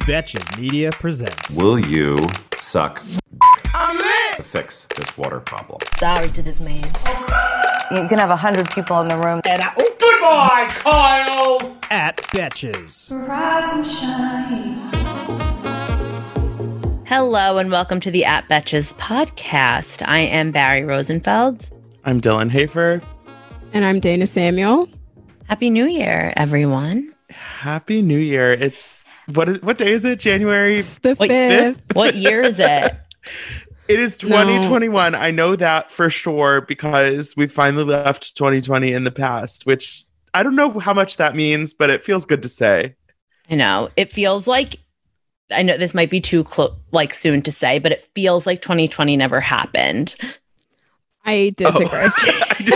Betches Media presents. Will you suck to fix this water problem? Sorry to this man. You can have a hundred people in the room. And I, oh, Goodbye, Kyle! At Betches. Rise and shine. Hello and welcome to the At Betches podcast. I am Barry Rosenfeld. I'm Dylan Hafer. And I'm Dana Samuel. Happy New Year, everyone. Happy New Year. It's what is what day is it? January. It's the Wait, fifth. What year is it? It is 2021. I know that for sure because we finally left 2020 in the past, which I don't know how much that means, but it feels good to say. I know. It feels like I know this might be too close like soon to say, but it feels like 2020 never happened. I disagree.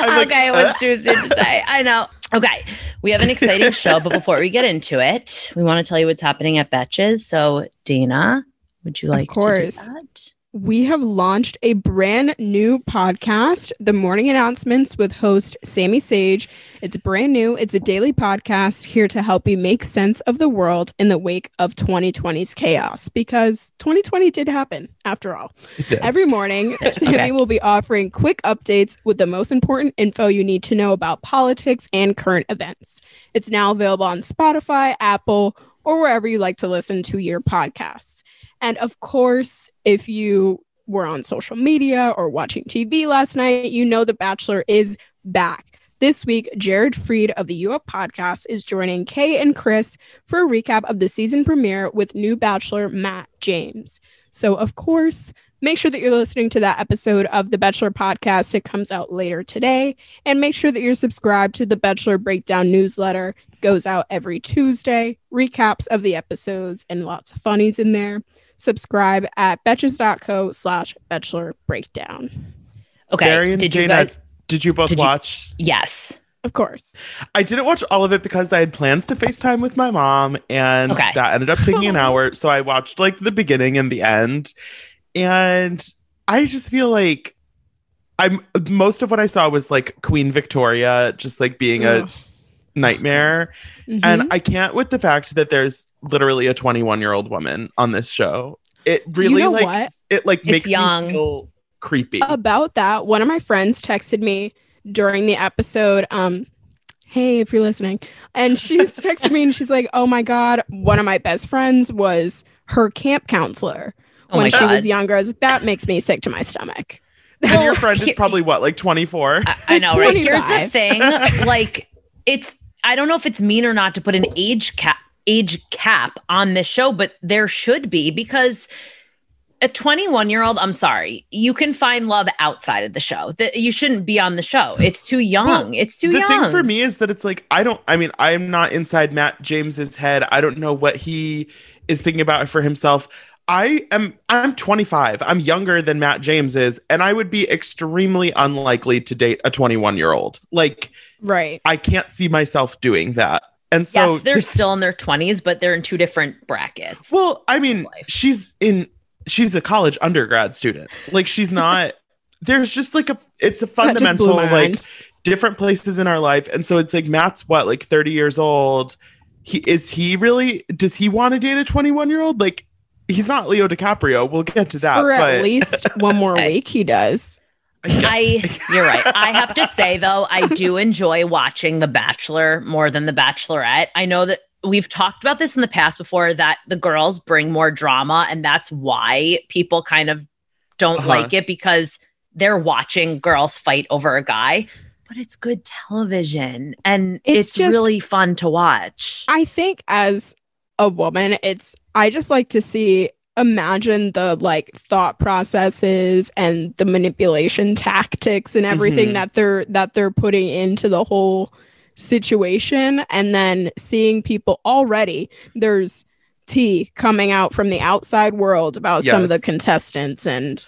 I'm like, okay, uh? what's too soon to say? I know. Okay, we have an exciting show, but before we get into it, we want to tell you what's happening at Betches. So, Dana, would you like of course. to do that? We have launched a brand new podcast, The Morning Announcements with host Sammy Sage. It's brand new. It's a daily podcast here to help you make sense of the world in the wake of 2020's chaos because 2020 did happen after all. Every morning, Sammy Okay. will be offering quick updates with the most important info you need to know about politics and current events. It's now available on Spotify, Apple, or wherever you like to listen to your podcasts. And of course, if you were on social media or watching TV last night, you know The Bachelor is back. This week, Jared Freid of the U Up podcast is joining Kay and Chris for a recap of the season premiere with new Bachelor Matt James. So, of course, make sure that you're listening to that episode of the Bachelor podcast. It comes out later today. And make sure that you're subscribed to the Bachelor Breakdown newsletter. It goes out every Tuesday, recaps of the episodes, and lots of funnies in there. Subscribe at betches.co slash bachelor breakdown. Okay. Barry and did you guys? did you both did you- watch? Yes. Of course. I didn't watch all of it because I had plans to FaceTime with my mom, and Okay. that ended up taking an hour. So I watched like the beginning and the end. And I just feel like I'm most of what I saw was like Queen Victoria just like being a Ugh. Nightmare. Mhm. And I can't with the fact that there's literally a 21 year old woman on this show. It really know like what? it like It's makes young. me feel creepy. about that, one of my friends texted me during the episode. Um, hey, if you're listening, and she texted me and she's like, "Oh my god, one of my best friends was her camp counselor Oh when she God. was younger." I was like, "That makes me sick to my stomach." and your friend is probably what, like 24? I, I know, right? Here's the thing. Like, it's I don't know if it's mean or not to put an age cap age cap on this show, but there should be because a 21 year old, I'm sorry, you can find love outside of the show. That you shouldn't be on the show. It's too young. Well, it's too the young. The thing for me is that it's like I don't I mean I'm not inside Matt James's head. I don't know what he is thinking about for himself. I am I'm 25. I'm younger than Matt James is and I would be extremely unlikely to date a 21 year old. Like Right. I can't see myself doing that. And so yes, they're to- still in their 20s, but they're in two different brackets. well, I mean, life. she's in she's a college undergrad student. Like she's not there's just like a it's a That just blew fundamental like different places in our life. And so it's like Matt's what, like 30 years old. He is he really does he want to date a 21 year old? Like he's not Leo DiCaprio. We'll get to that. For but at least one more week, he does. I you're right. I have to say though, I do enjoy watching The Bachelor more than The Bachelorette. I know that we've talked about this in the past before that the girls bring more drama and that's why people kind of don't Uh-huh. like it because they're watching girls fight over a guy. But it's good television and It's it's, just- really fun to watch. I think as a woman, it's I just like to see imagine the like thought processes and the manipulation tactics and everything Mhm. that they're that they're putting into the whole situation. And then seeing people already there's tea coming out from the outside world about some of the contestants and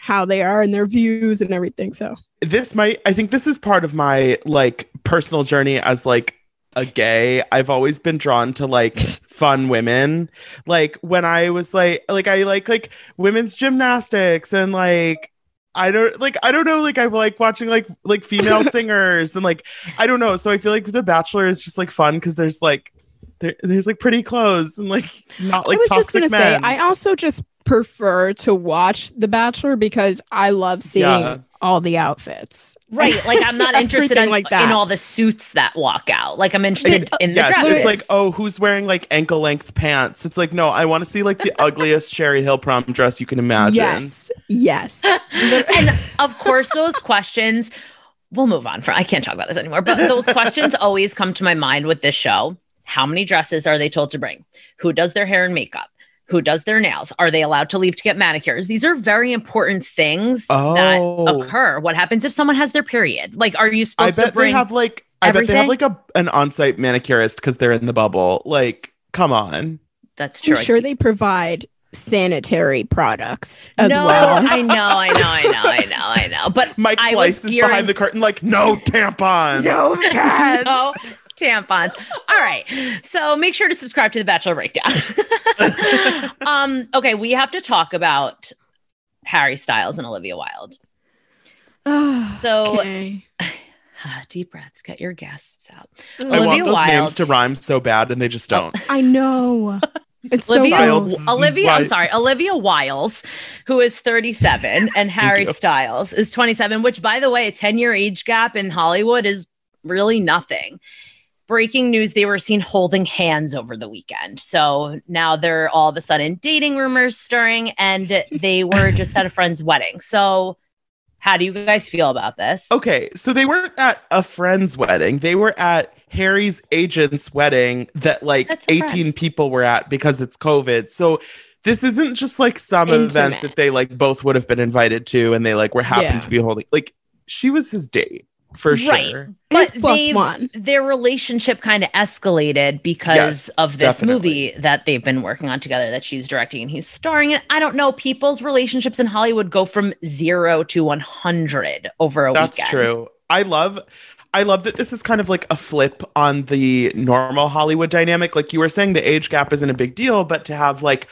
how they are and their views and everything so. This might I think this is part of my like personal journey as like a gay. I've always been drawn to like fun women. Like when I was like like I like like women's gymnastics and like I don't like I don't know like I like watching like like female singers and like I don't know so I feel like The Bachelor is just like fun cuz there's like there, there's like pretty clothes and like not like I was just gonna men. say, I also just prefer to watch The Bachelor because I love seeing Yeah. All the outfits. Right. Like I'm not interested in, like that. in all the suits that walk out. Like I'm interested in the yes, dresses. it's like oh, who's wearing like ankle length pants? It's like no, I want to see like the ugliest Cherry Hill prom dress you can imagine. Yes, yes. and of course those questions we'll move on from i can't talk about this anymore but those questions always come to my mind with this show how many dresses are they told to bring who does their hair and makeup who does their nails are they allowed to leave to get manicures these are very important things Oh. that occur what happens if someone has their period like are you I supposed bet to bring they have like I bet they have like a an on-site manicurist because they're in the bubble. Like, come on. that's true I'm sure keep- they provide sanitary products as no, well. I know, I know, I know, I know, I know. But Mike I Slice is gearing- behind the curtain, like, no tampons. no tampons. All right. So make sure to subscribe to the Bachelor Breakdown. um, okay, we have to talk about Harry Styles and Olivia Wilde. So okay. deep breaths, get your gasps out. I Olivia want those Wilde. names to rhyme so bad, and they just don't. I know. It's Olivia, so Wilde. Olivia, I'm sorry, Olivia Wiles, who is 37, and Harry. Styles is 27, which, by the way, a 10 year age gap in Hollywood is really nothing. Breaking news they were seen holding hands over the weekend. So now they're all of a sudden dating rumors stirring, and they were just at a friend's wedding. So, how do you guys feel about this? Okay, so they weren't at a friend's wedding. They were at Harry's agent's wedding that like 18 friend. people were at because it's COVID. So this isn't just like some Intimate. event that they like both would have been invited to and they like were happy Yeah. to be holding. Like she was his date for Right. sure. But they've- one. their relationship kind of escalated because Yes, of this definitely. movie that they've been working on together that she's directing and he's starring in. I don't know. People's relationships in Hollywood go from zero to 100 over a That's weekend. That's true. I love I love that this is kind of like a flip on the normal Hollywood dynamic. Like you were saying the age gap isn't a big deal, but to have like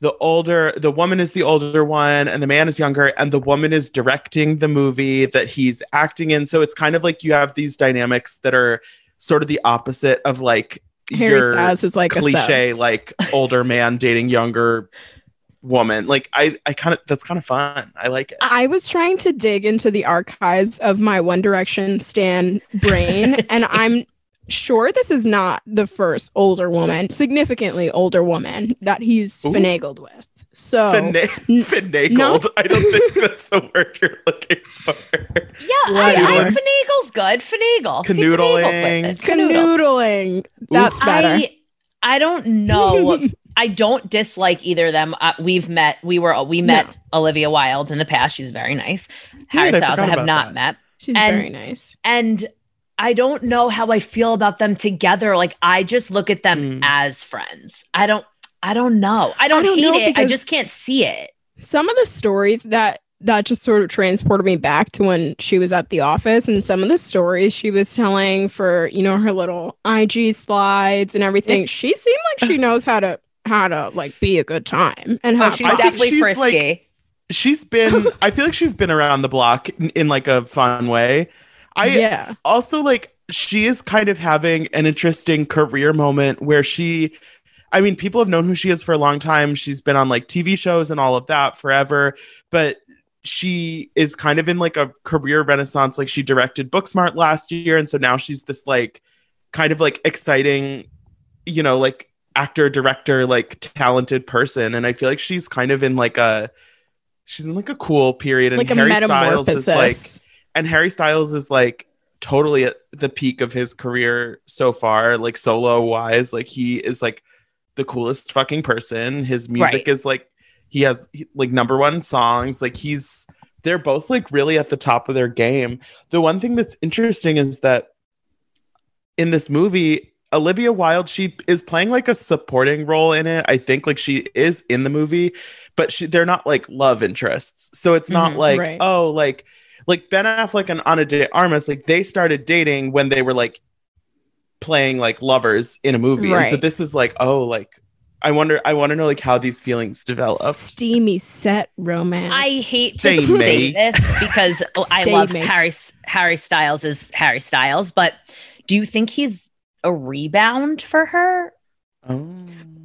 the older the woman is the older one and the man is younger and the woman is directing the movie that he's acting in. So it's kind of like you have these dynamics that are sort of the opposite of like Harry your Styles is like a cliche like older man dating younger woman. Like I I kind of that's kind of fun. I like it. I was trying to dig into the archives of my One Direction stan brain, and I'm sure this is not the first older woman, significantly older woman that he's Ooh. finagled with. So Fina- finagled. not- I don't think that's the word you're looking for. Yeah, I, I, Whatever. finagle's good. Finagle. Finagled Canoodling. with canoodling. That's better. I, I don't know. I don't dislike either of them. Uh, we've met. We were. We met No. Olivia Wilde in the past. She's very nice. Harry I Styles, I forgot have not that. met. She's and- very nice. and I don't know how I feel about them together. Like I just look at them Mm. as friends. I don't I don't know. I don't, don't hate know it. I just can't see it. Some of the stories that that just sort of transported me back to when she was at the office and some of the stories she was telling for you know her little IG slides and everything. She seemed like she knows how to how to like be a good time and Oh, she's I definitely she's, frisky. like, She's been I feel like she's been around the block in, in like a fun way. I yeah. also like she is kind of having an interesting career moment where she I mean people have known who she is for a long time. She's been on like TV shows and all of that forever, but she is kind of in like a career renaissance like she directed Booksmart last year and so now she's this like kind of like exciting you know like actor director like talented person and I feel like she's kind of in like a she's in like a cool period and Like a Harry Styles is like and Harry Styles is like totally at the peak of his career so far, like solo wise. Like he is like the coolest fucking person. His music Right. is like he has like number one songs. Like he's they're both like really at the top of their game. The one thing that's interesting is that in this movie, Olivia Wilde, she is playing like a supporting role in it. I think like she is in the movie, but she, they're not like love interests. So it's not Mhm, like, right. oh, like like Ben Affleck and Ana de Armas, like they started dating when they were like playing like lovers in a movie. And so this is like, oh, like I wonder, I want to know like how these feelings develop. steamy set romance. I hate to Stay say mate. this because I love mate. Harry Harry Styles is Harry Styles, but do you think he's a rebound for her? Oh.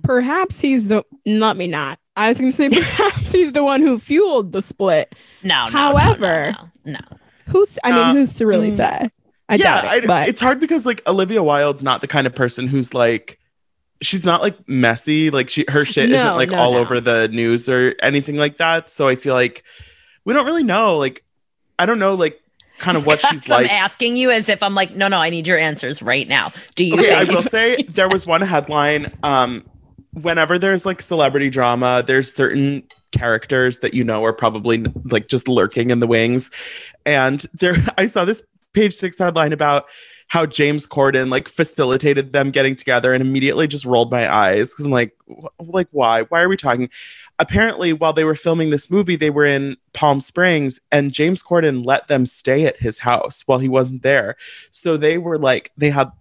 perhaps he's the. Let me not. I was going to say perhaps he's the one who fueled the split. No, no, no, However- no, no, no. Who's? I mean, Uh, who's to really mm, say? I yeah, doubt it. I- but it's hard because like Olivia Wilde's not the kind of person who's like she's not like messy. Like she her shit isn't like no, all no. over the news or anything like that. So I feel like we don't really know. Like I don't know like kind of what she's So I'm like. asking you as if I'm like, no, no, I need your answers right now. Do you? Okay, I will say there was one headline. Um, whenever there's like celebrity drama, there's certain characters that you know are probably like just lurking in the wings. And there, I saw this page six headline about how James Corden like facilitated them getting together, and immediately just rolled my eyes because I'm like, like why? Why are we talking? Apparently, while they were filming this movie, they were in Palm Springs, and James Corden let them stay at his house while he wasn't there. So they were like, they had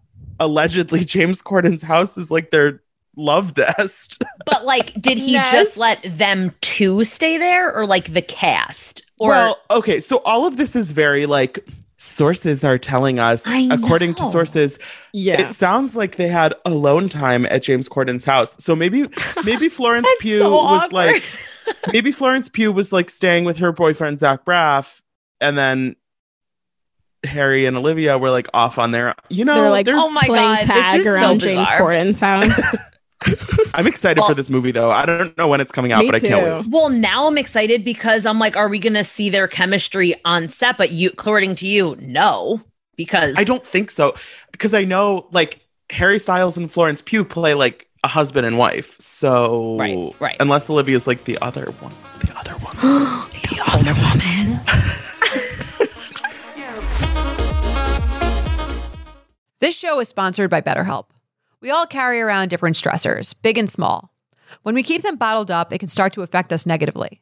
allegedly James Corden's house is like their love nest. But like, did he Nest? just let them two stay there, or like the cast? Or well, okay, so all of this is very like sources are telling us, according to sources, yeah, it sounds like they had alone time at James Corden's house. So maybe maybe Florence That's Pugh so was awkward. like maybe Florence Pugh was like staying with her boyfriend Zach Braff, and then Harry and Olivia were like off on their. You know, they're like Oh my playing God, this tag is so James bizarre. Corden's house. I'm excited Well- for this movie though. I don't know when it's coming out, Me but I can't wait. Well, now I'm excited because I'm like, are we going to see their chemistry on set? But you, according to you, no, because I don't think so because I know like Harry Styles and Florence Pugh play like a husband and wife. So Right, right. Unless Olivia's like the other one, the other one. the other woman. This show is sponsored by BetterHelp. We all carry around different stressors, big and small. When we keep them bottled up, it can start to affect us negatively.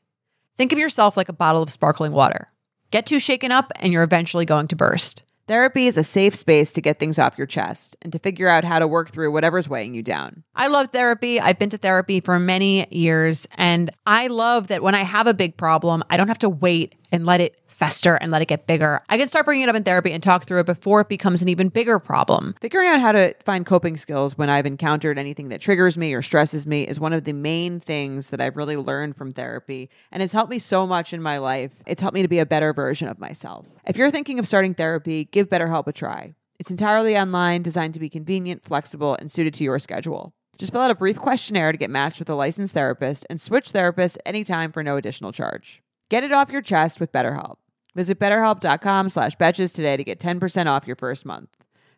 Think of yourself like a bottle of sparkling water. Get too shaken up, and you're eventually going to burst. Therapy is a safe space to get things off your chest and to figure out how to work through whatever's weighing you down. I love therapy. I've been to therapy for many years, and I love that when I have a big problem, I don't have to wait and let it fester and let it get bigger. I can start bringing it up in therapy and talk through it before it becomes an even bigger problem. Figuring out how to find coping skills when I've encountered anything that triggers me or stresses me is one of the main things that I've really learned from therapy and has helped me so much in my life. It's helped me to be a better version of myself. If you're thinking of starting therapy, give BetterHelp a try. It's entirely online, designed to be convenient, flexible, and suited to your schedule. Just fill out a brief questionnaire to get matched with a licensed therapist and switch therapists anytime for no additional charge. Get it off your chest with BetterHelp. Visit betterhelp.com slash betches today to get 10% off your first month.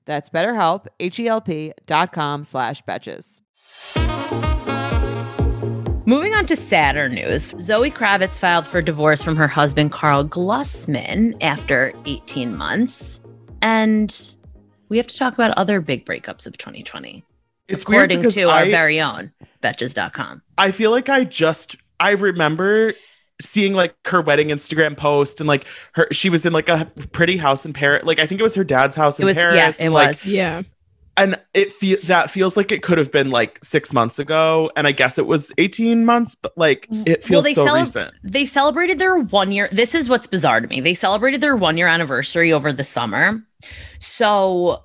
That's betterhelp, H-E-L-P dot com slash betches. Moving on to sadder news, Zoe Kravitz filed for divorce from her husband Karl Glusman after 18 months, and we have to talk about other big breakups of 2020, It's weird according to our I, very own Betches.com. I feel like I just I remember seeing like her wedding Instagram post and like her she was in like a pretty house in Paris. Like I think it was her dad's house in It was, Paris. yes, it and, like, was. yeah, and it fe- that feels like it could have been like six months ago and i guess it was 18 months but like mm, it feels they so cele- recent They celebrated their one year. This is what's bizarre to me. They celebrated their one year anniversary over the summer. So,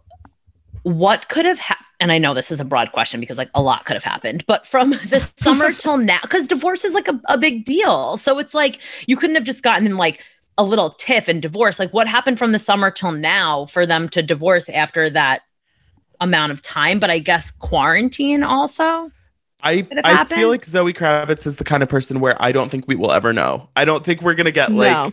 what could have happened? And I know this is a broad question because like a lot could have happened, but from the summer till now, because divorce is like a, a big deal. So it's like you couldn't have just gotten in like a little tiff and divorce. Like what happened from the summer till now for them to divorce after that amount of time? But I guess quarantine also. i i feel like zoe kravitz is the kind of person where i don't think we will ever know i don't think we're gonna get No.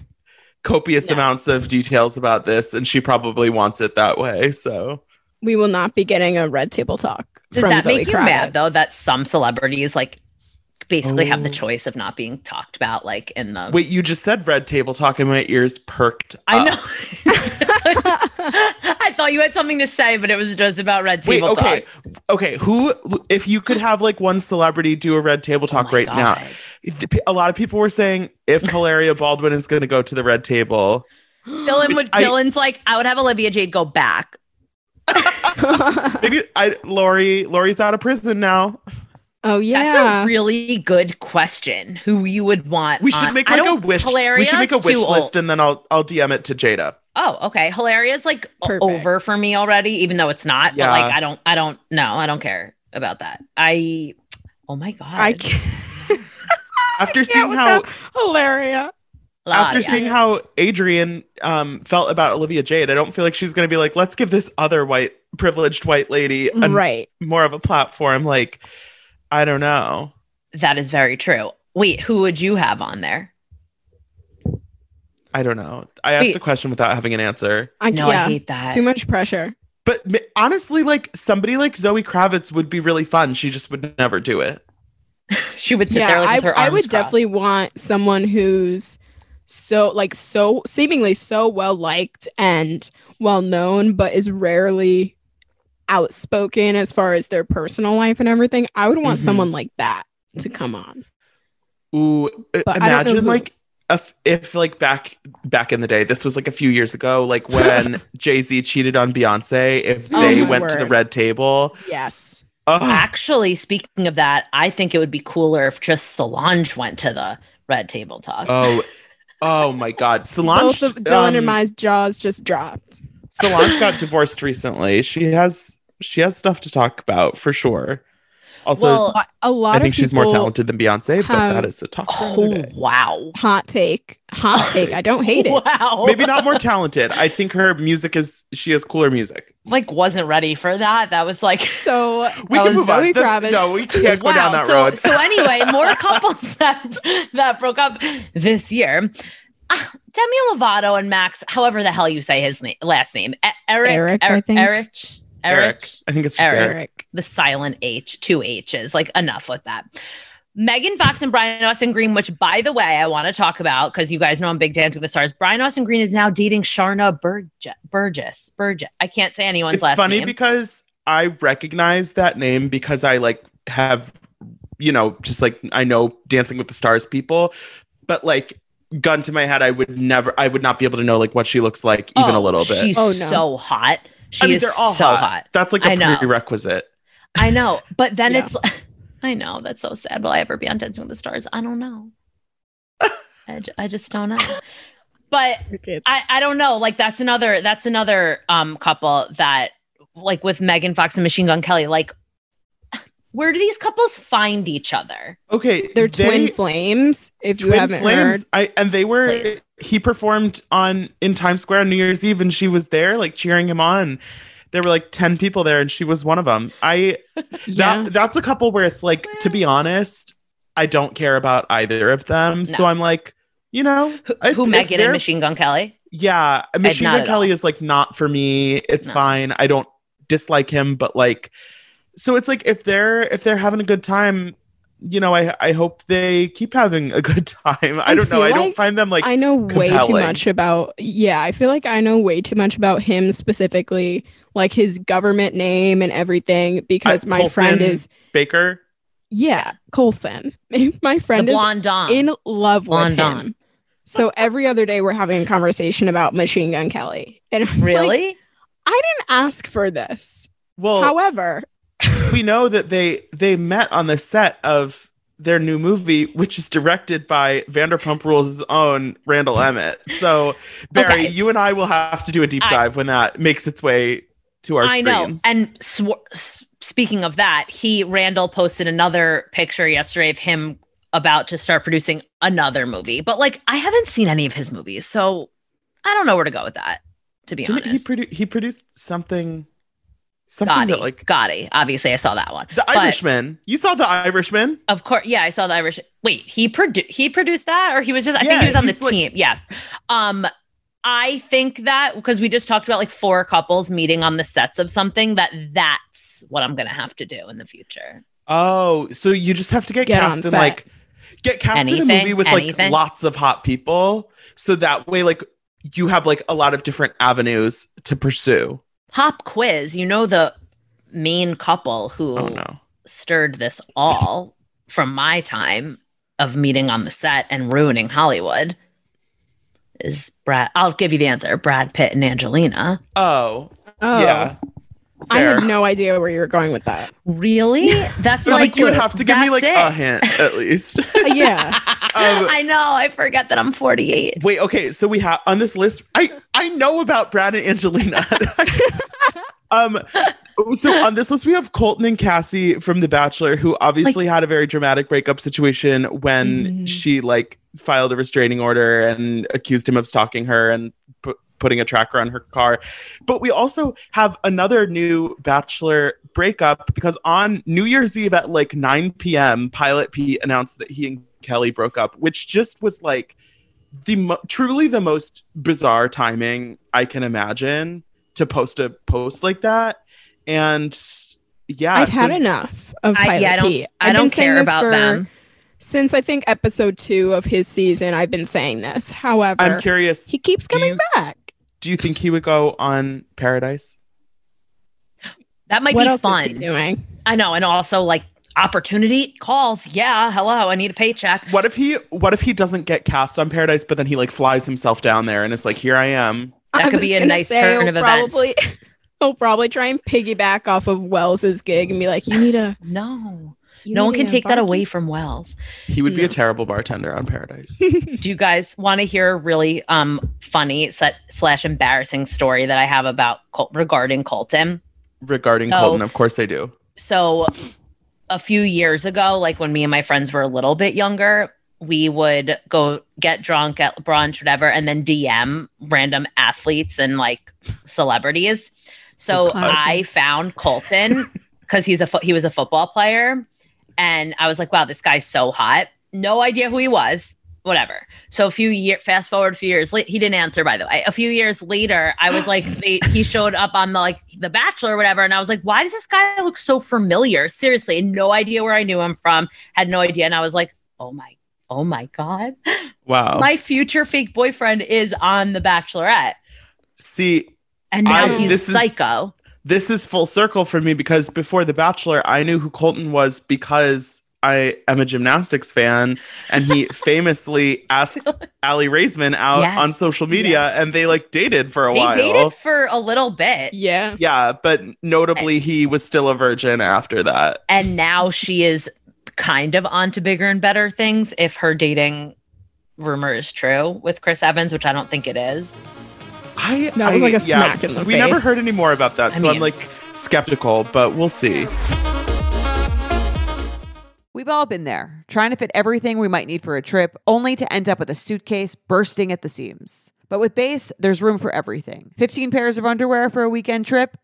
Like copious No. amounts of details about this and she probably wants it that way so we will not be getting a red table talk. Does from that Zoe make you mad though that some celebrities like basically have the Oh. choice of not being talked about like in the wait you just said red table talk and my ears perked I up. know. I thought you had something to say, but it was just about red Wait, table okay, talk. okay. Who, if you could have like one celebrity do a red table oh talk Oh right now, God. the- a lot of people were saying if Hilaria Baldwin is going to go to the red table, Dylan would I- Dylan's like, I would have Olivia Jade go back. maybe I Lori Lori's out of prison now. oh yeah, That's a really good question. Who you would want? We should on- make like a don't- wish. We should make a wish list, old. and then I'll I'll DM it to Jada. Oh, okay. Hilaria's like Perfect. over for me already, even though it's not. Yeah. But like I don't I don't no, I don't care about that. I Oh my god. I can't. After Yeah, seeing how that Hilaria. La- after yeah. seeing how Adrienne um, felt about Olivia Jade, I don't feel like she's going to be like, let's give this other white privileged white lady a, right. more of a platform. Like, I don't know. that is very true. Wait, who would you have on there? I don't know. I asked Wait. a question without having an answer. I, No, yeah, I hate that. Too much pressure. But m- honestly, like somebody like Zoe Kravitz would be really fun. She just would never do it. She would sit yeah, there like, I, with her I arms would crossed. definitely want someone who's so like so seemingly so well liked and well known, but is rarely outspoken as far as their personal life and everything. I would want Mhm. someone like that to come on. Ooh, i- But don't know imagine like if, if like back back in the day, this was like a few years ago, like when Jay Z cheated on Beyonce. If Oh they my went to the red table, Yes. oh, Actually, speaking of that, I think it would be cooler if just Solange went to the red table talk. oh, oh my God, Solange. Both of Dylan um, and my jaws just dropped. Solange got divorced recently. She has she has stuff to talk about for sure. Also, well, A lot I of think she's more talented than Beyonce, but that is a talk oh day. wow. Hot take. Hot take. I don't hate it. Wow. Maybe not more talented. I think her music is she has cooler music. like wasn't ready for that. That was like So We can move Zoe on. Kravitz. That's, no, we can't go down that so, road. so anyway, more couples that that broke up this year. Demi Lovato and Max, however the hell you say his name, last name, E- Eric, Eric, I Eric, think. Eric, Eric, I think it's just Eric. Eric. Eric. the silent H, two H's. Like enough with that. Megan Fox and Brian Austin Green, which by the way, I want to talk about because you guys know I'm big Dancing with the Stars. Brian Austin Green is now dating Sharna Burgess. Burgess. Burgess. I can't say anyone's last name. It's last funny name. because I recognize that name because I like have, you know, just like I know Dancing with the Stars people, but like gun to my head, I would never, I would not be able to know like what she looks like even Oh, a little bit. She's Oh, no. so hot. She I mean, is they're all so hot. hot. That's like I a know. prerequisite. I know, but then Yeah. it's. I know that's so sad. Will I ever be on Dancing with the Stars? I don't know. I, I just don't know. But I, I don't know. Like that's another that's another um couple that like with Megan Fox and Machine Gun Kelly. Like, where do these couples find each other? Okay, They're they- twin flames. If you haven't Flames. heard, I and they were. Please. He performed on in Times Square on New Year's Eve, and she was there, like cheering him on. There were like ten people there, and she was one of them. I yeah, that that's a couple where it's like, to be honest, I don't care about either of them. So I'm like, you know, Who, if- who Megan and Machine Gun Kelly? Yeah, Machine Gun Kelly all. is like not for me. It's No. fine. I don't dislike him, but like, so it's like if they're if they're having a good time, you know, I I hope they keep having a good time. I, I don't know. feel I don't find them like I know way too much about. Yeah, I feel like I know way too much about him specifically, like his government name and everything, because Uh, my friend is Baker. yeah Colson. my The friend is blonde Dom. in love with Blonde him. Dawn. So every other day we're having a conversation about Machine Gun Kelly, and I'm like, really? I didn't ask for this. Well, However, we know that they they met on the set of their new movie, which is directed by Vanderpump Rules' own Randall Emmett. So, Barry, Okay. you and I will have to do a deep I- dive when that makes its way to our I know. screens. And sw- speaking of that, he Randall posted another picture yesterday of him about to start producing another movie. But like, I haven't seen any of his movies, so I don't know where to go with that. To be Didn't he honest, produ- he produced something something Gotti, that like Gotti. Obviously, I saw that one. The But- Irishman. You saw The Irishman? Of course, yeah, I saw the Irish. Wait, he produced he produced that, or he was just? I think Yeah, he was on the like- team. Yeah. Um, I think that because we just talked about like four couples meeting on the sets of something that that's what I'm gonna have to do in the future. Oh, so you just have to get, Get cast in set. like get cast in a movie with anything. like lots of hot people. So that way, like you have like a lot of different avenues to pursue. Pop quiz. You know the main couple who Oh no. stirred this all from my time of meeting on the set and ruining Hollywood is Brad. I'll give you the answer: Brad Pitt and Angelina. Oh, oh, yeah. I Fair. had no idea where you were going with that. Really? That's It's like, you would have to give me like that's a hint at least. yeah. Um, I know. I forget that I'm 48. Wait, okay, so we have on this list. I I know about Brad and Angelina. um, so on this list we have Colton and Cassie from The Bachelor, who obviously had a very dramatic breakup situation when Mhm. she like filed a restraining order and accused him of stalking her and pu- putting a tracker on her car. But we also have another new Bachelor breakup because on New Year's Eve at like 9 p.m., Pilot Pete announced that he and Kelly broke up, which just was like the mo- truly the most bizarre timing I can imagine to post a post like that. And yeah, I've had enough of I, Pilot yeah, I don't. Pete. I I've don't been saying care this about for- them. Since I think episode two of his season, I've been saying this. However, I'm curious. he keeps do coming you- back. Do you think he would go on Paradise? That might what be else is he fun. doing? I know, and also like opportunity calls. Yeah, hello, I need a paycheck. What if he what if he doesn't get cast on Paradise, but then he like flies himself down there and it's like, here I am. That I could be a gonna nice turn he'll of events. probably, He'll probably try and piggyback off of Wells's gig and be like, "You need a No, you no one can take that away from Wells. He would be a terrible bartender on Paradise. Do you guys want to hear a really um funny set slash embarrassing story that I have about Col- regarding Colton? Regarding Oh. Colton, of course they do. so a few years ago, like when me and my friends were a little bit younger, we would go get drunk at brunch, whatever, and then DM random athletes and like celebrities. So I found Colton because he's a fo- he was a football player, and I was like, wow, this guy's so hot. No idea who he was. Whatever. So a few years, fast forward a few years late, he didn't answer. By the way, a few years later, I was like, they, he showed up on the like the Bachelor or whatever, and I was like, why does this guy look so familiar? Seriously, no idea where I knew him from. Had no idea, and I was like, oh my, oh my god, Wow. my future fake boyfriend is on the Bachelorette, See, and now I- he's this is- psycho. this is full circle for me because before The Bachelor, I knew who Colton was because I am a gymnastics fan, and he famously asked Aly Raisman out Yes. on social media, Yes. and they like dated for a They while. dated for a little bit. Yeah. yeah, but notably, he was still a virgin after that. and now she is kind of on to bigger and better things if her dating rumor is true with Chris Evans, which I don't think it is. I That was I- like a smack in the We never heard any more about that, I so I'm like skeptical, but we'll see. We've all been there, trying to fit everything we might need for a trip, only to end up with a suitcase bursting at the seams. But with Béis, there's room for everything. 15 pairs of underwear for a weekend trip?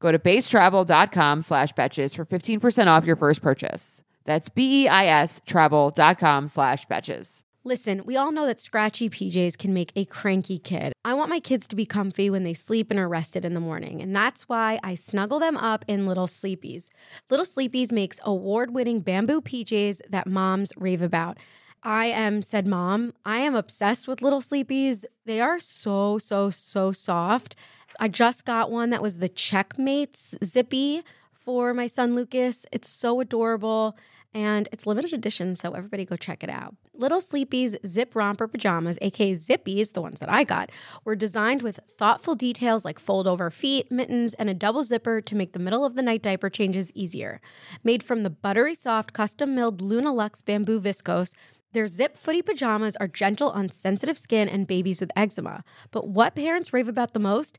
Go to beistravel.com slash betches for 15% off your first purchase. That's B-E-I-S travel.com slash betches. Listen, we all know that scratchy PJs can make a cranky kid. I want my kids to be comfy when they sleep and are rested in the morning, and that's why I snuggle them up in Little Sleepies. Little Sleepies makes award winning bamboo PJs that moms rave about. I am said mom. I am obsessed with Little Sleepies. They are so, so, so soft. I just got one that was the Checkmates Zippy for my son Lucas. It's so adorable and it's limited edition, so everybody go check it out. Little Sleepy's Zip Romper Pajamas, aka Zippies, the ones that I got, were designed with thoughtful details like fold over feet, mittens, and a double zipper to make the middle of the night diaper changes easier. Made from the buttery soft, custom milled Luna Lux bamboo viscose, their zip footy pajamas are gentle on sensitive skin and babies with eczema. But what parents rave about the most?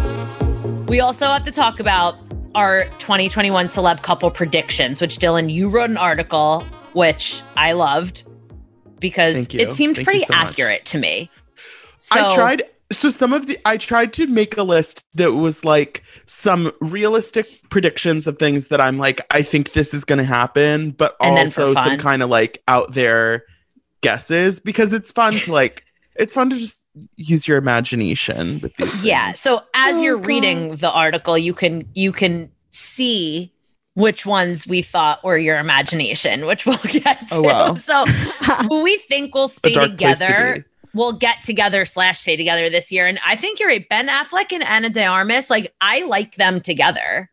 We also have to talk about our 2021 celeb couple predictions, which Dylan, you wrote an article, which I loved because it seemed Thank pretty so much. accurate to me. So, I tried so some of the I tried to make a list that was like some realistic predictions of things that I'm like I think this is going to happen, but And then for also some kind of like out there guesses because it's fun to like it's fun to just use your imagination with these things. Yeah. So as Oh, you're God. reading the article, you can you can see which ones we thought were your imagination, which we'll get to. Oh, wow. So who we think will stay dark to together. We'll get together slash stay together this year. And I think you're right. Ben Affleck and Ana de Armas, like I like them together.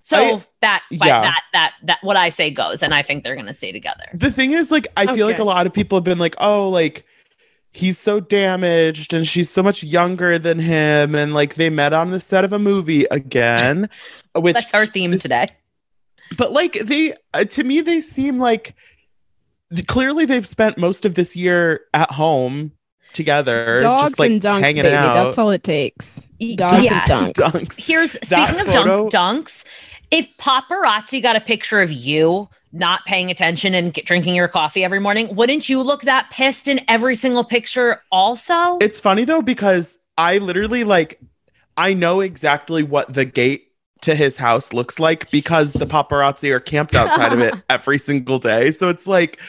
So I- that by yeah. that that that what I say goes, and I think they're gonna stay together. The thing is like I feel like a lot of people have been like, "Oh, like he's so damaged and she's so much younger than him and like they met on the set of a movie again." Which That's our theme is- today. but like they uh, to me they seem like clearly they've spent most of this year at home together Dogs just like and dunks, hanging baby. out That's all it takes. Dogs Yeah. and dunks. dunks Here's That speaking of photo- dunk, dunks. If paparazzi got a picture of you not paying attention and get, drinking your coffee every morning, wouldn't you look that pissed in every single picture? Also, it's funny though because i literally like i know exactly what the gate to his house looks like because the paparazzi are camped outside of it every single day so it's like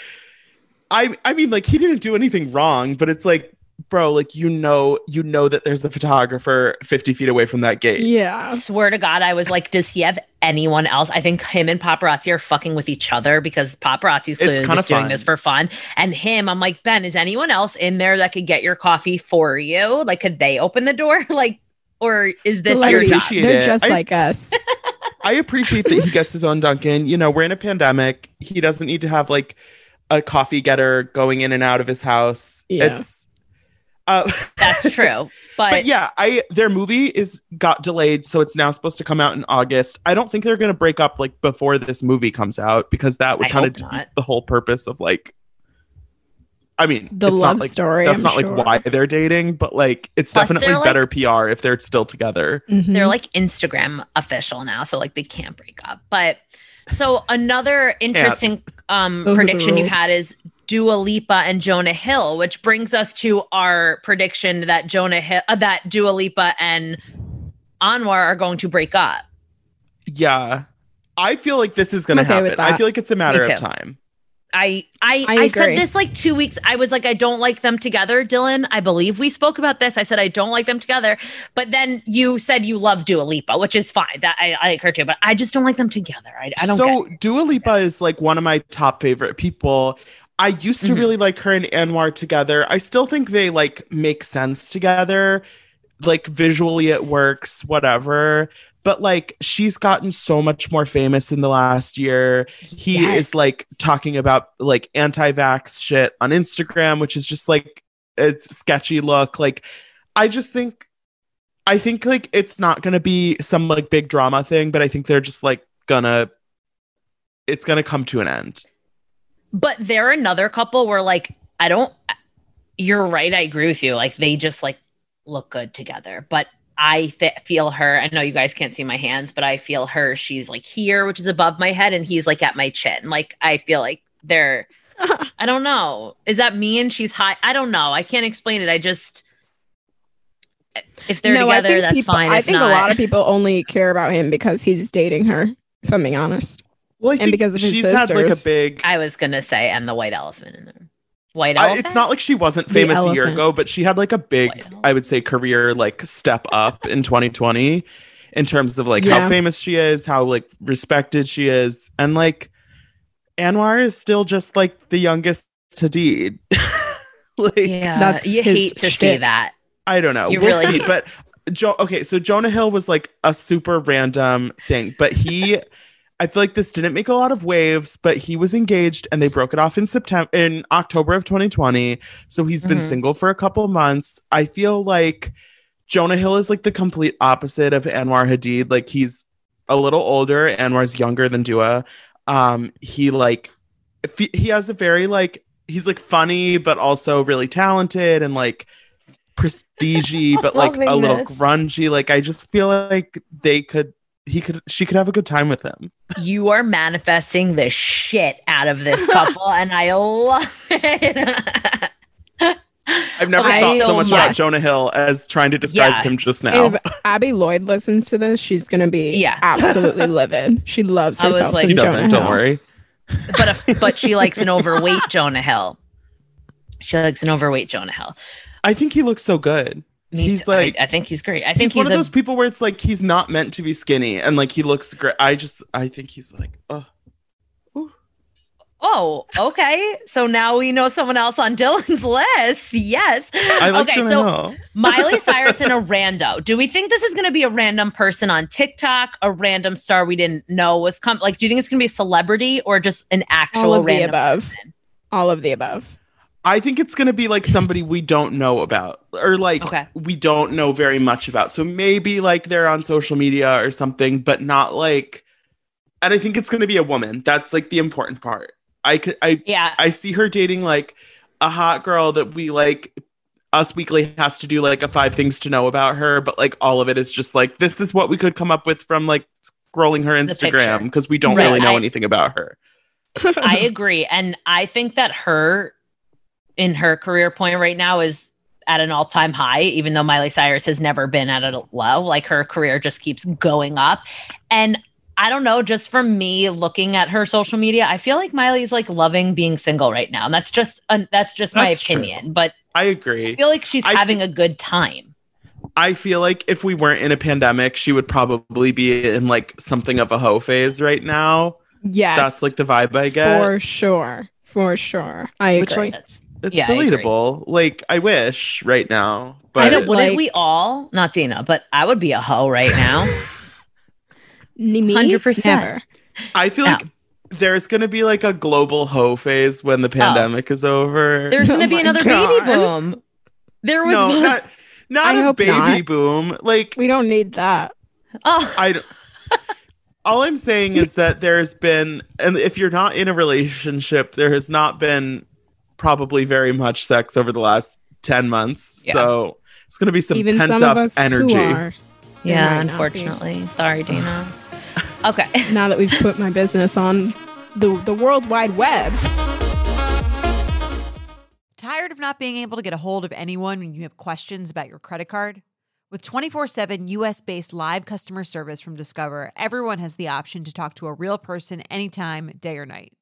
i i mean like he didn't do anything wrong but it's like bro like you know you know that there's a photographer 50 feet away from that gate Yeah. swear to God, I was like, does he have anyone else? I think him and paparazzi are fucking with each other because paparazzi's clearly kinda just doing this for fun. And him, I'm like, Ben, is anyone else in there that could get your coffee for you? Like, could they open the door? Like, or is this your Celebrities. job? appreciate They're it. just I- like us. I appreciate that he gets his own Dunkin'. You know, we're in a pandemic. He doesn't need to have like a coffee getter going in and out of his house. Yeah. It's uh That's true. But, but yeah, I their movie is got delayed, so it's now supposed to come out in August. I don't think they're gonna break up like before this movie comes out because that would kind of defeat not. the whole purpose of like I mean, The it's love not like, story, That's I'm not sure. like why they're dating, but like it's Plus, definitely like- better PR if they're still together. Mhm. they're like Instagram official now, so like they can't break up. But so another interesting um Those are the prediction you had is Dua Lipa and Jonah Hill, which brings us to our prediction that Jonah Hill, uh, that Dua Lipa and Anwar are going to break up. Yeah. I feel like this is gonna I'm okay happen. I feel like it's a matter of time. I I I I, said this like two weeks. I was like, I don't like them together, Dylan. I believe we spoke about this. I said I don't like them together, but then you said you love Dua Lipa, which is fine. That I, I like her too, but I just don't like them together. I, I don't. so get. Dua Lipa is like one of my top favorite people. I used to Mhm. really like her and Anwar together. I still think they like make sense together. Like visually it works, whatever. But like she's gotten so much more famous in the last year. He Yes. is like talking about like anti-vax shit on Instagram, which is just like it's sketchy look. Like I just think I think like it's not gonna be some like big drama thing, but I think they're just like gonna it's gonna come to an end. But they're another couple where like I don't. You're right. I agree with you. Like they just like look good together, but. I th- feel her. I know you guys can't see my hands, but I feel her. She's like here, which is above my head, and he's like at my chin. Like I feel like they're. I don't know. Is that me and she's high? I don't know. I can't explain it. I just. If they're no, together, that's people, fine. I If think not, a lot of people only care about him because he's dating her. If I'm being honest. Well, I And because of his she's had like a big. I was gonna say, and the white elephant in there. White I- elephant. it's not like she wasn't famous a year ago, but she had like a big, I would say, career like step up in 2020 in terms of like Yeah. how famous she is, how like respected she is, and like Anwar is still just like the youngest Hadid. like Yeah, That's you hate to see shtick. that. I don't know. You we'll really- see. But jo- okay, so Jonah Hill was like a super random thing, but he I feel like this didn't make a lot of waves, but he was engaged and they broke it off in September in October of 2020. So he's been Mhm. single for a couple months. I feel like Jonah Hill is like the complete opposite of Anwar Hadid. Like he's a little older. Anwar's younger than Dua. Um, he like he, has a very like he's like funny but also really talented and like prestigey but like a little this. grungy. Like I just feel like they could he could she could have a good time with him. You are manifesting the shit out of this couple, and I love it. I've never Okay, thought so, so much about. Jonah Hill as trying to describe Yeah. him just now. If Abby Lloyd listens to this, she's gonna be Yeah. absolutely livid. She loves I was herself like- some Jonah doesn't, don't Hill. worry. but a, but she likes an overweight Jonah Hill. She likes an overweight Jonah Hill. I think he looks so good. Me He's too. like- I, I think he's great. I think He's, he's, one of a, those people where it's like he's not meant to be skinny and like he looks great. I just I think he's like oh Oh, okay. So now we know someone else on Dylan's list. Yes. I like okay, Jonah so Hill. Miley Cyrus and a rando. Do we think this is going to be a random person on TikTok, a random star we didn't know was come? Like, do you think it's going to be a celebrity or just an actual random? All of the above. person? All of the above. I think it's gonna be like somebody we don't know about or like Okay. we don't know very much about. So maybe like they're on social media or something, but not like. And I think it's gonna be a woman. That's like the important part. I could I Yeah. I see her dating like a hot girl that we like. Us Weekly has to do like a five things to know about her, but like all of it is just like this is what we could come up with from like scrolling her Instagram because we don't Right. really know I- anything about her. I agree. And I think that her in her career point right now is at an all time high, even though Miley Cyrus has never been at a low. Like her career just keeps going up. And I don't know, just from me looking at her social media, I feel like Miley's like loving being single right now. And that's just uh, that's just my That's true. opinion. But I agree. I feel like she's I having a good time. I feel like if we weren't in a pandemic, she would probably be in like something of a hoe phase right now. Yes. That's like the vibe I get. for sure. For sure. I Which, agree. like, That's, it's yeah, I relatable. Like I wish right now, I but know, wouldn't like- we all? Not Dina, but I would be a hoe right now. Me, 100%. I feel Yeah. like there's gonna be like a global hoe phase when the oh. pandemic is over. There's Oh going to be my another baby boom. There was no, one- not not I a baby not. boom. Like We don't need that. oh, I. don't- All I'm saying is that there's been, and if you're not in a relationship, there has not been probably very much sex over the last 10 months. Yeah. So it's going to be some Even pent some up of us energy. who are. There yeah, might be. unfortunately. Sorry, Dana. Okay. Now that we've put my business on the the World Wide Web. Tired of not being able to get a hold of anyone when you have questions about your credit card? With 24 7 US based live customer service from Discover, everyone has the option to talk to a real person anytime, day or night.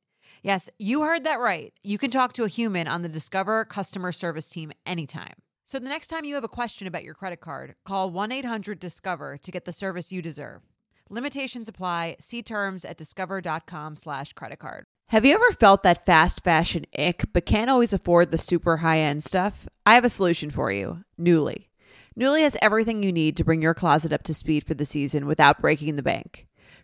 Yes, you heard that right. You can talk to a human on the Discover customer service team anytime. So the next time you have a question about your credit card, call 1 800 Discover to get the service you deserve. Limitations apply. See terms at discover.com/slash credit card. Have you ever felt that fast fashion ick, but can't always afford the super high end stuff? I have a solution for you Nuuly. Nuuly has everything you need to bring your closet up to speed for the season without breaking the bank.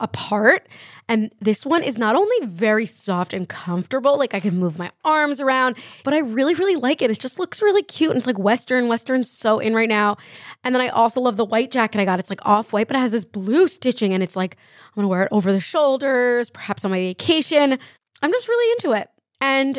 apart. And this one is not only very soft and comfortable, like I can move my arms around, but I really, really like it. It just looks really cute. And it's like Western. Western's so in right now. And then I also love the white jacket I got. It's like off white, but it has this blue stitching. And it's like, I'm gonna wear it over the shoulders, perhaps on my vacation. I'm just really into it. And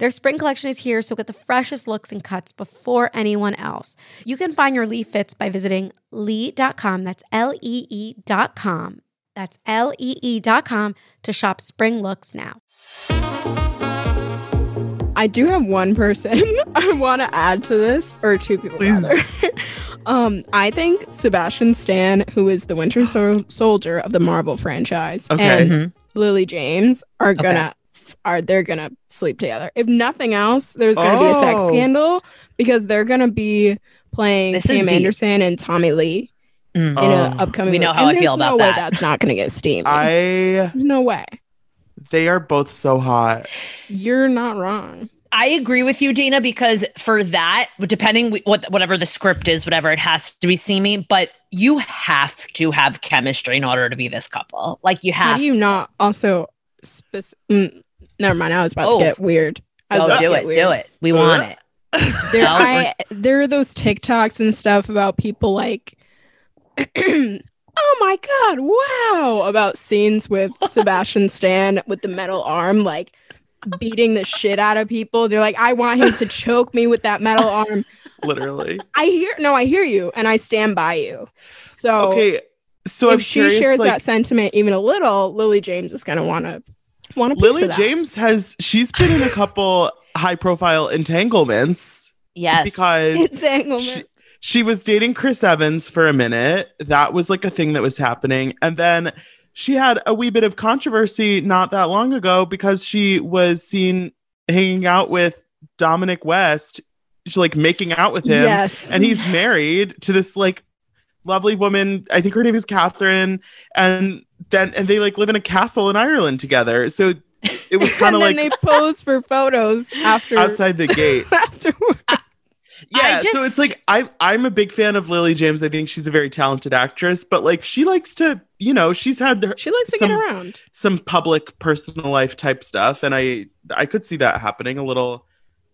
Their spring collection is here, so get the freshest looks and cuts before anyone else. You can find your Lee fits by visiting lee.com. That's L E E.com. That's L E E.com to shop spring looks now. I do have one person I want to add to this, or two people. Please. rather. um, I think Sebastian Stan, who is the Winter Sol- Soldier of the Marvel franchise, Okay. and Mhm. Lily James are gonna Okay. Gonna are they're gonna sleep together. If nothing else, there's gonna be a sex Oh. scandal because they're gonna be playing This is Pam. Anderson and Tommy Lee Mm. in Oh. an upcoming. We know movie. how And I feel there's no about way that. That's not gonna get steamed. I There's no way. they are both so hot. You're not wrong. I agree with you, Dana, because for that, depending what whatever the script is, whatever it has to be steamy, but you have to have chemistry in order to be this couple. Like you How have. do you not also? Spec- mm, never mind. I was about Oh. to get weird. I was Go about do get it, weird. do it. We want it. There, I, there are those TikToks and stuff about people like, oh my god, wow, about scenes with Sebastian Stan with the metal arm, like beating the shit out of people. They're like, I want him to choke me with that metal arm. Literally. I hear, no, I hear you, and I stand by you. So Okay. So if I'm she curious, shares like, that sentiment even a little, Lily James is gonna want to want to. Lily James has she's been in a couple high profile entanglements Yes. because entanglement. she, she was dating Chris Evans for a minute. That was like a thing that was happening. And then she had a wee bit of controversy not that long ago because she was seen hanging out with Dominic West. She's like making out with him. Yes. And he's married to this like lovely woman. I think her name is Catherine. And then and they like live in a castle in Ireland together. So it was kind of like then they pose for photos after outside the gate. afterward. Yeah, so it's like I I'm a big fan of Lily James. I think she's a very talented actress, but like she likes to, you know, she's had her, She likes to get around. some public personal life type stuff and I I could see that happening a little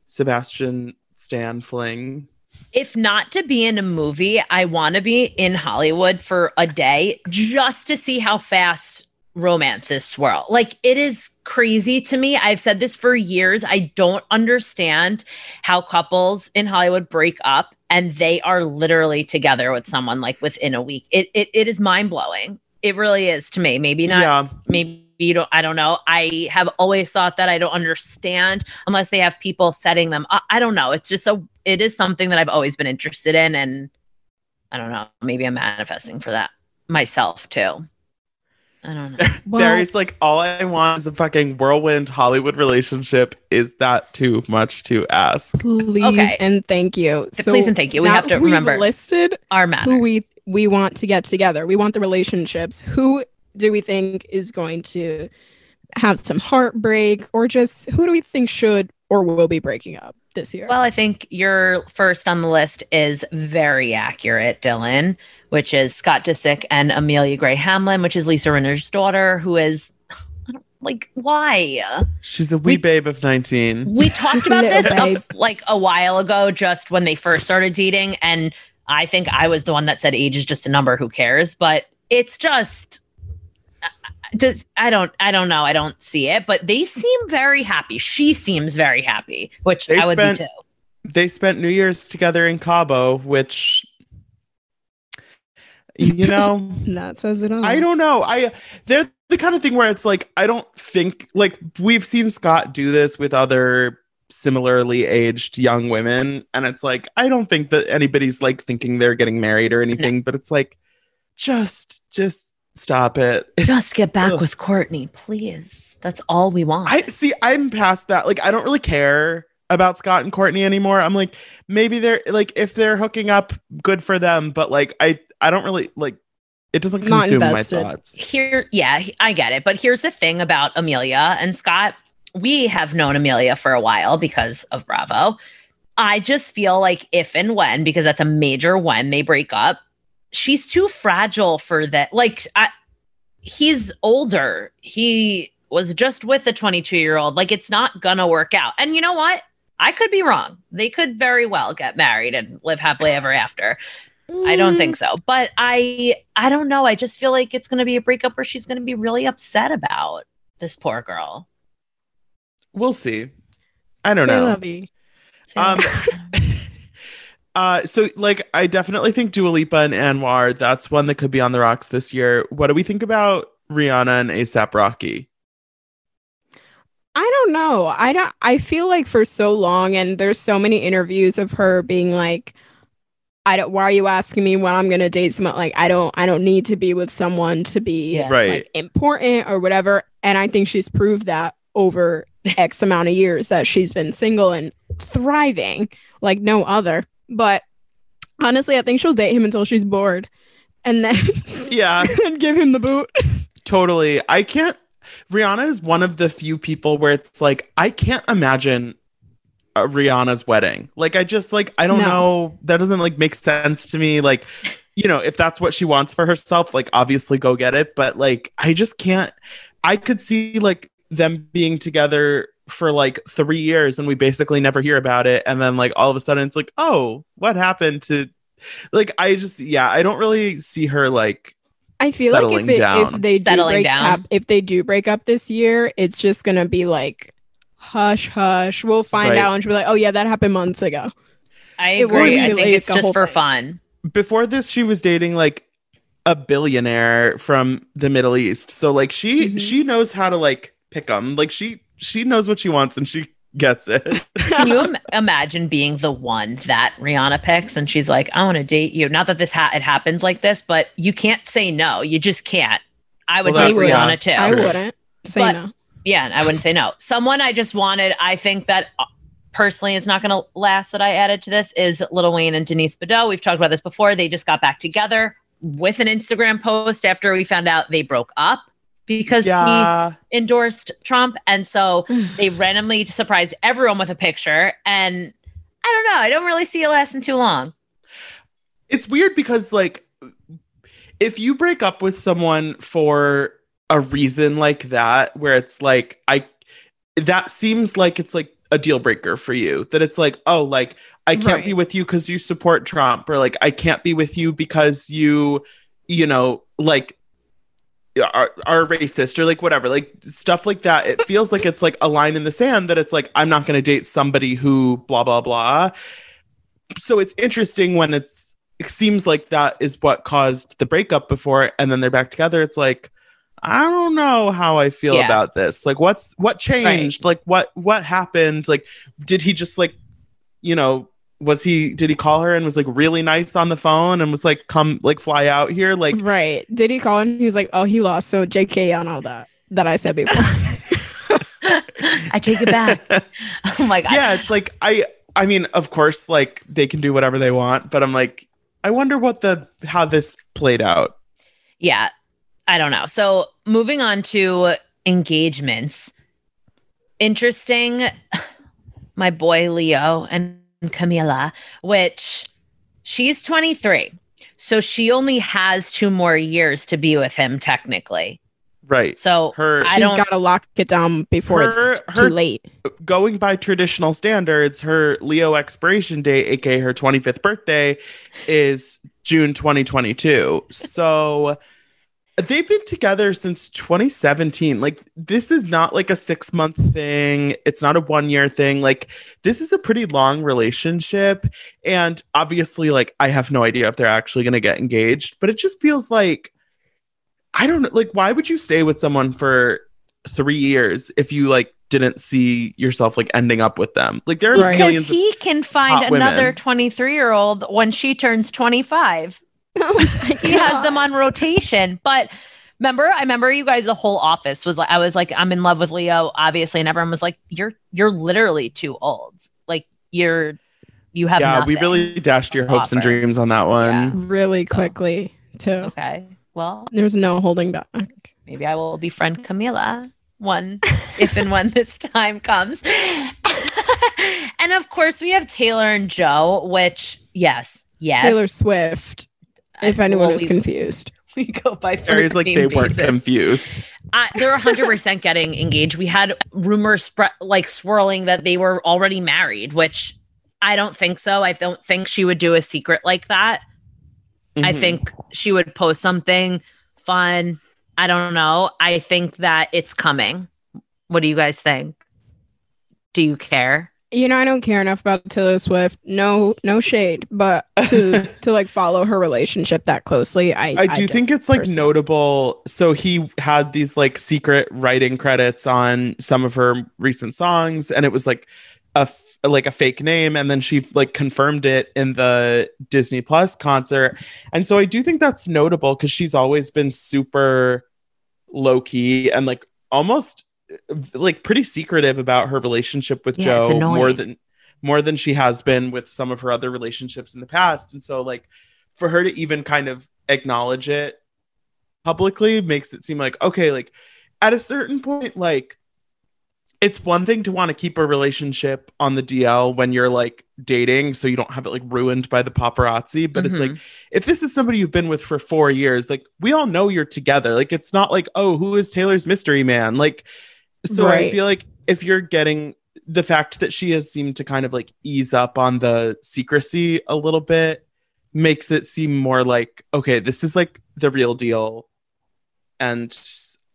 Sebastian Stan fling. If not to be in a movie, I want to be in Hollywood for a day just to see how fast romances swirl. Like it is crazy to me. I've said this for years. I don't understand how couples in Hollywood break up and they are literally together with someone like within a week. It it, it is mind blowing. It really is to me. Maybe not yeah. maybe you don't i don't know i have always thought that i don't understand unless they have people setting them up i don't know it's just a it is something that i've always been interested in and i don't know maybe i'm manifesting for that myself too i don't know Well, Barry's like all I want is a fucking whirlwind Hollywood relationship. Is that too much to ask? please Okay. and thank you. So please and thank you. We have to we've remember listed our matters who we we want to get together. We want the relationships. Who do we think is going to have some heartbreak, or just who do we think should or will be breaking up this year? well i think your first on the list is very accurate dylan which is scott disick and amelia gray hamlin which is lisa rinna's daughter who is like why She's a wee babe of 19. we talked Just about this a, like a while ago just when they first started dating and i think i was the one that said age is just a number who cares but it's just does i don't i don't know i don't see it but they seem very happy she seems very happy which They i would spent- be too They spent New Year's together in Cabo, which you know that says it all. I don't know. I they're the kind of thing where it's like I don't think like we've seen Scott do this with other similarly aged young women and it's like I don't think that anybody's like thinking they're getting married or anything but it's like just just stop it. Just get back Ugh. with Courtney, please. That's all we want. I see. I'm past that. Like, I don't really care about Scott and Courtney anymore. I'm like, maybe they're like, if they're hooking up, good for them. But like, I I don't really like. It doesn't Not consume my thoughts. here yeah i get it but here's the thing about amelia and scott we have known amelia for a while because of bravo i just feel like if and when because that's a major when they break up she's too fragile for that like I, he's older he was just with a 22 year old like it's not gonna work out and you know what i could be wrong they could very well get married and live happily ever after I don't think so. But I I don't know. I just feel like it's going to be a breakup where she's going to be really upset about this poor girl. We'll see. I don't Say know. lovey. Um, uh, so like, I definitely think Dua Lipa and Anwar. That's one that could be on the rocks this year. What do we think about Rihanna and ASAP Rocky? I don't know. I don't I feel like for so long and there's so many interviews of her being like I don't why are you asking me when I'm going to date someone like I don't I don't need to be with someone to be Yeah. Right. like important or whatever and I think she's proved that over x amount of years that she's been single and thriving like no other. But honestly, I think she'll date him until she's bored and then Yeah, and give him the boot. totally. I can't. Rihanna is one of the few people where it's like I can't imagine Rihanna's wedding. Like I just like I don't No. know. That doesn't like make sense to me. Like you know, if that's what she wants for herself, like obviously go get it. But like I just can't. I could see like them being together for like three years and we basically never hear about it and then like all of a sudden it's like oh what happened to like i just yeah i don't really see her like I feel like if, it, down. if they do Settling break down. up, if they do break up this year, it's just gonna be like hush hush. We'll find Right. out and she'll be like, oh yeah, that happened months ago. I It agree. I immediately think it's just for thing. fun. before this she was dating like a billionaire from the middle east so like she Mhm. she knows how to like pick them like she she knows what she wants and she gets it Can you Im- imagine being the one that Rihanna picks and she's like, I want to date you? Not that this ha- it happens like this, but you can't say no. You just can't. I would Well, date Rihanna yeah. too. I wouldn't say But- no. Yeah, I wouldn't say no. Someone I just wanted, I think that uh, personally is not going to last that I added to this is Lil Wayne and Denise Bidot. We've talked about this before. They just got back together with an Instagram post after we found out they broke up because yeah he endorsed Trump. And so they randomly surprised everyone with a picture. And I don't know. I don't really see it lasting too long. it's weird because like if you break up with someone for a reason like that where it's like i that seems like it's like a deal breaker for you that it's like oh like i can't be with you because you support trump or like i can't be with you because you you know like are, are racist or like whatever like stuff like that it feels like it's like a line in the sand that it's like i'm not going to date somebody who blah blah blah. So it's interesting when it's it seems like that is what caused the breakup before and then they're back together. It's like i don't know how i feel Yeah. about this. Like what's what changed? Like what what happened? Like did he just like you know was he did he call her and was like really nice on the phone and was like come like fly out here like Right. Did he call and he was like, oh, he lost. So JK on all that that I said before. I take it back. oh my God. yeah it's like i i mean of course like they can do whatever they want but i'm like i wonder what the how this played out yeah i don't know so moving on to engagements interesting my boy leo and camila which she's 23 so she only has two more years to be with him technically right so her I She's don't- got to lock it down before Her- it's her- too late. going by traditional standards, her Leo expiration date, aka her 25th birthday, is June 2022. So they've been together since 2017. Like, this is not like a six month thing, it's not a one year thing. Like, this is a pretty long relationship. And obviously, like, I have no idea if they're actually going to get engaged, but it just feels like. I don't know. Like, why would you stay with someone for three years if you like didn't see yourself like ending up with them? Like, there are Right. because millions. Of, he can find another 23 year old when she turns 25 he has them on rotation. But remember, I remember you guys. The whole office was like, I was like, I'm in love with Leo, obviously, and everyone was like, you're you're literally too old. Like you're you have. yeah, we really dashed your to hopes and dreams on that one. really quickly too. Okay, well, There's no holding back. maybe I will befriend Camila one if and when this time comes. and of course, we have Taylor and Joe, which yes, yes, Taylor Swift. If anyone well, is we- confused, we go by Areas first like name they weren't confused. I, they're 100% getting engaged. We had rumors spread like swirling that they were already married, which I don't think so. I don't think she would do a secret like that. I Mhm. think she would post something fun. I don't know. I think that it's coming. What do you guys think? Do you care? You know I don't care enough about Taylor Swift. No, no shade, but to to like follow her relationship that closely, I I do don't think it's like personally. notable. So he had these like secret writing credits on some of her recent songs, and it was like a f- like a fake name, and then she like confirmed it in the Disney Plus concert. And so I do think that's notable because she's always been super low key and like almost like pretty secretive about her relationship with Yeah, Joe more than more than she has been with some of her other relationships in the past. And so like for her to even kind of acknowledge it publicly makes it seem like okay like at a certain point like it's one thing to want to keep a relationship on the DL when you're like dating so you don't have it like ruined by the paparazzi but it's like Mhm. if this is somebody you've been with for 4 years like we all know you're together like it's not like oh who is Taylor's mystery man like so I feel like if you're getting the fact that she has seemed to kind of like ease up on the secrecy a little bit makes it seem more like okay this is like the real deal and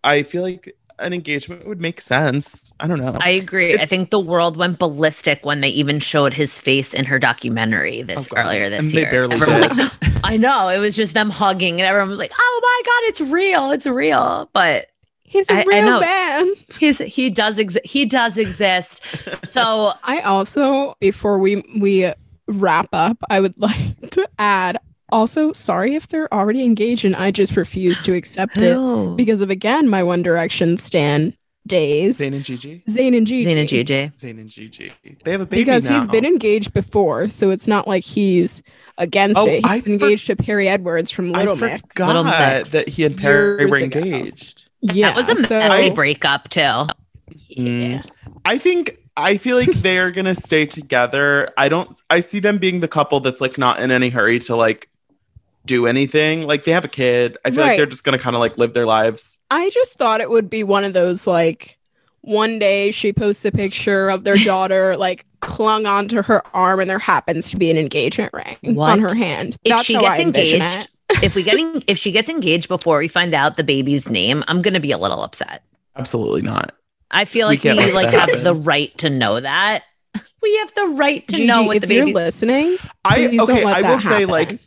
i feel like an engagement would make sense i don't know I agree. I think the world went ballistic when they even showed his face in her documentary this Oh, earlier this And they year. barely Everyone did. like, I know. It was just them hugging, and everyone was like, "Oh my god, it's real! It's real!" But He's a I- I real know. man. he's he does exist. He does exist. So I also, before we we wrap up, I would like to add. Also, sorry if they're already engaged and I just refuse to accept it because of again my One Direction stan days. Zayn and Gigi Zayn and Gigi. Zayn and Gigi. Zayn and Gigi they have a baby because now. he's been engaged before, so it's not like he's against Oh, it. I He's for- engaged to Perrie Edwards from Little I Mix. forgot Little Mix. that he and Perrie Years were ago. Engaged Yeah, that was a so- messy breakup too. Mm. I think I feel like they're gonna stay together. I don't. I see them being the couple that's like not in any hurry to like do anything. Like they have a kid. I feel like they're just gonna kind of like live their lives. I just thought it would be one of those like one day she posts a picture of their daughter like clung onto her arm and there happens to be an engagement ring What? on her hand. If That's she gets engaged, it. If we getting if she gets engaged before we find out the baby's name, I'm gonna be a little upset. Absolutely not. I feel like we, can't like have happen. the right to know that. We have the right to Gigi, know what if the you're baby's listening, I okay. don't let I that will say like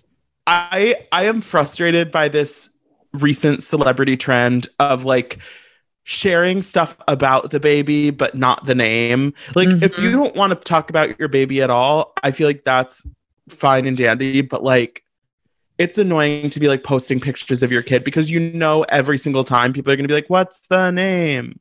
I I am frustrated by this recent celebrity trend of like sharing stuff about the baby but not the name. Like if Mhm. you don't want to talk about your baby at all, I feel like that's fine and dandy, but like it's annoying to be like posting pictures of your kid because you know every single time people are going to be like what's the name?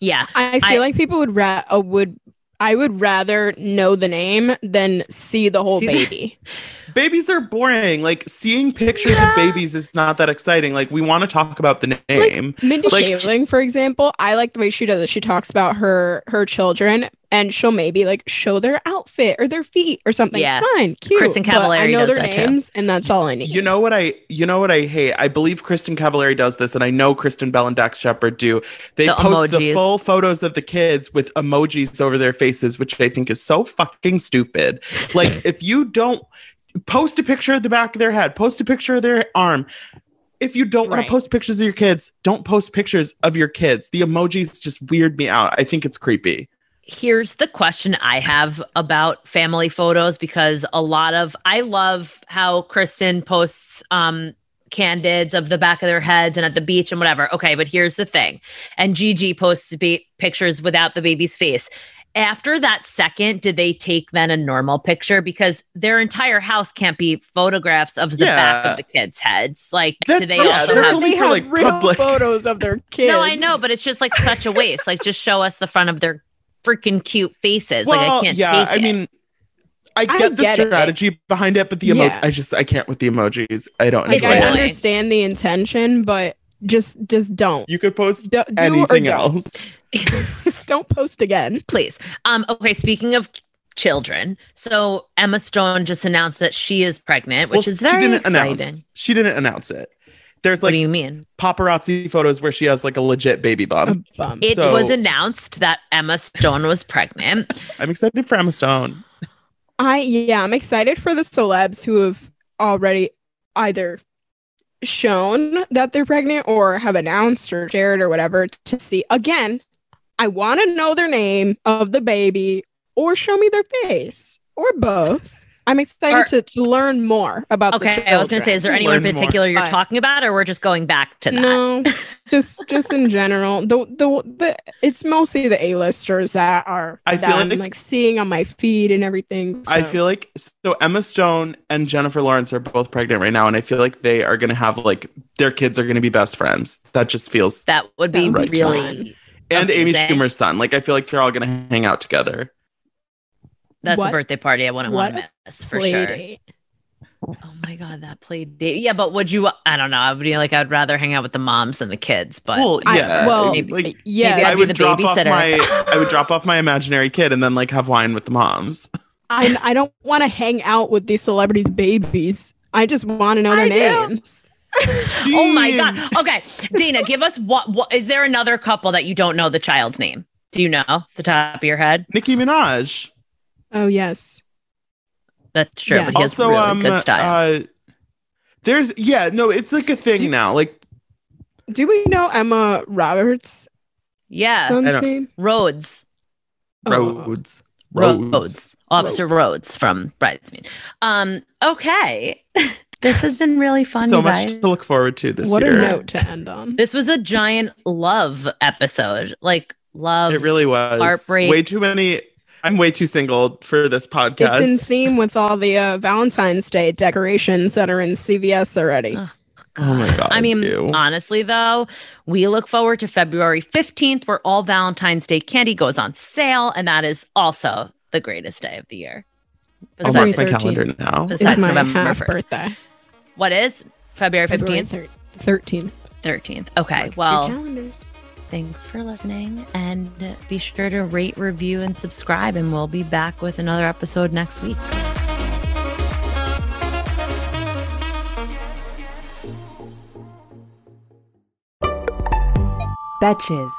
yeah. I feel I- like people would ra- uh, would I would rather know the name than see the whole See the- baby. Babies are boring. Like seeing pictures of babies is not that exciting. Like we want to talk about the name. Mindy Like- Kaling, for example, I like the way she does it. She talks about her her children, and she'll maybe like show their outfit or their feet or something. Yeah. Fine, cute. Kristen but I know does their that too. names, and that's all I need. You know what I you know what I hate? I believe Kristin Cavallari does this, and I know Kristen Bell and Dax Shepard do. They The post the full photos of the kids with emojis over their faces, which I think is so fucking stupid. Like if you don't post a picture of the back of their head, post a picture of their arm. If you don't want Right. to post pictures of your kids, don't post pictures of your kids. The emojis just weird me out. I think it's creepy. Here's the question I have about family photos because a lot of I love how Kristen posts um candids of the back of their heads and at the beach and whatever. Okay, but here's the thing. And Gigi posts ba- pictures without the baby's face. after that second, did they take then a normal picture? Because their entire house can't be photographs of the back of the kids' heads. Like, That's- do they yeah, also have? only they have like, real public- photos of their kids. no, I know, but it's just like such a waste. like, just show us the front of their freaking cute faces. like, I can't yeah, take I it. mean, I I get the get it. strategy behind it, but the emoji, Yeah. I just I can't with the emojis. I don't like I it. understand the intention, but just just don't. You could post do, do anything don't. else. Don't post again. please. Um, okay, speaking of children, so Emma Stone just announced that she is pregnant, which Well, is very she didn't exciting. announce. She didn't announce it. There's what do you mean? paparazzi photos where she has like a legit baby A bump. bum. It So- was announced that Emma Stone was pregnant. I'm excited for Emma Stone. I yeah, I'm excited for the celebs who have already either shown that they're pregnant or have announced or shared or whatever to see. Again, I want to know their name of the baby or show me their face or both. I'm excited Or- to, to learn more about the Okay, I was going to say, is there anyone in Learn more. particular you're But- talking about, or we're just going back to that? No, just just in general. The the the it's mostly the A-listers that are I that feel I'm like- like seeing on my feed and everything. I feel like so Emma Stone and Jennifer Lawrence are both pregnant right now, and I feel like they are gonna have like their kids are gonna be best friends. That just feels That would be That would really. and Amy. Schumer's son. Like I feel like they're all gonna hang out together. That's What? a birthday party I wouldn't want to a miss for play sure. date. Oh my god, that played date. Yeah, but would you? I don't know. I would be like, I'd rather hang out with the moms than the kids. But well, I- yeah, well, Maybe- like yeah, maybe I'd be the drop off babysitter. my I would drop off my imaginary kid and then like have wine with the moms. I I don't want to hang out with these celebrities' babies. I just want to know their I names. oh my god. Okay, Dana, give us what? What is there? Another couple that you don't know the child's name? Do you know the top of your head? Nicki Minaj. Oh yes. That's true, Yeah. but he has also, really um, good style. uh, there's yeah, no, it's like a thing Do- now. Like Do we know Emma Roberts' yeah, son's name? Rhodes. Oh. Rhodes. Rhodes. Officer Rhodes from Bridesmaid. Um, okay. this has been really fun, so you much guys. to look forward to this What year. What a note to end on. This was a giant love episode. Like love. It really was Heartbreak. Way too many. I'm way too single for this podcast. It's in theme with all the uh, Valentine's Day decorations that are in CVS already. Ugh. Oh my God, I mean, ew. honestly, though, we look forward to February 15th, where all Valentine's Day candy goes on sale. And that is also the greatest day of the year. I'll mark my 13th. calendar now. Besides It's my November half 1st. birthday. What is February February 15th? thir- 13th. 13th. Okay. Your Well, calendars. Thanks for listening. And be sure to rate, review, and subscribe. And we'll be back with another episode next week. Betches.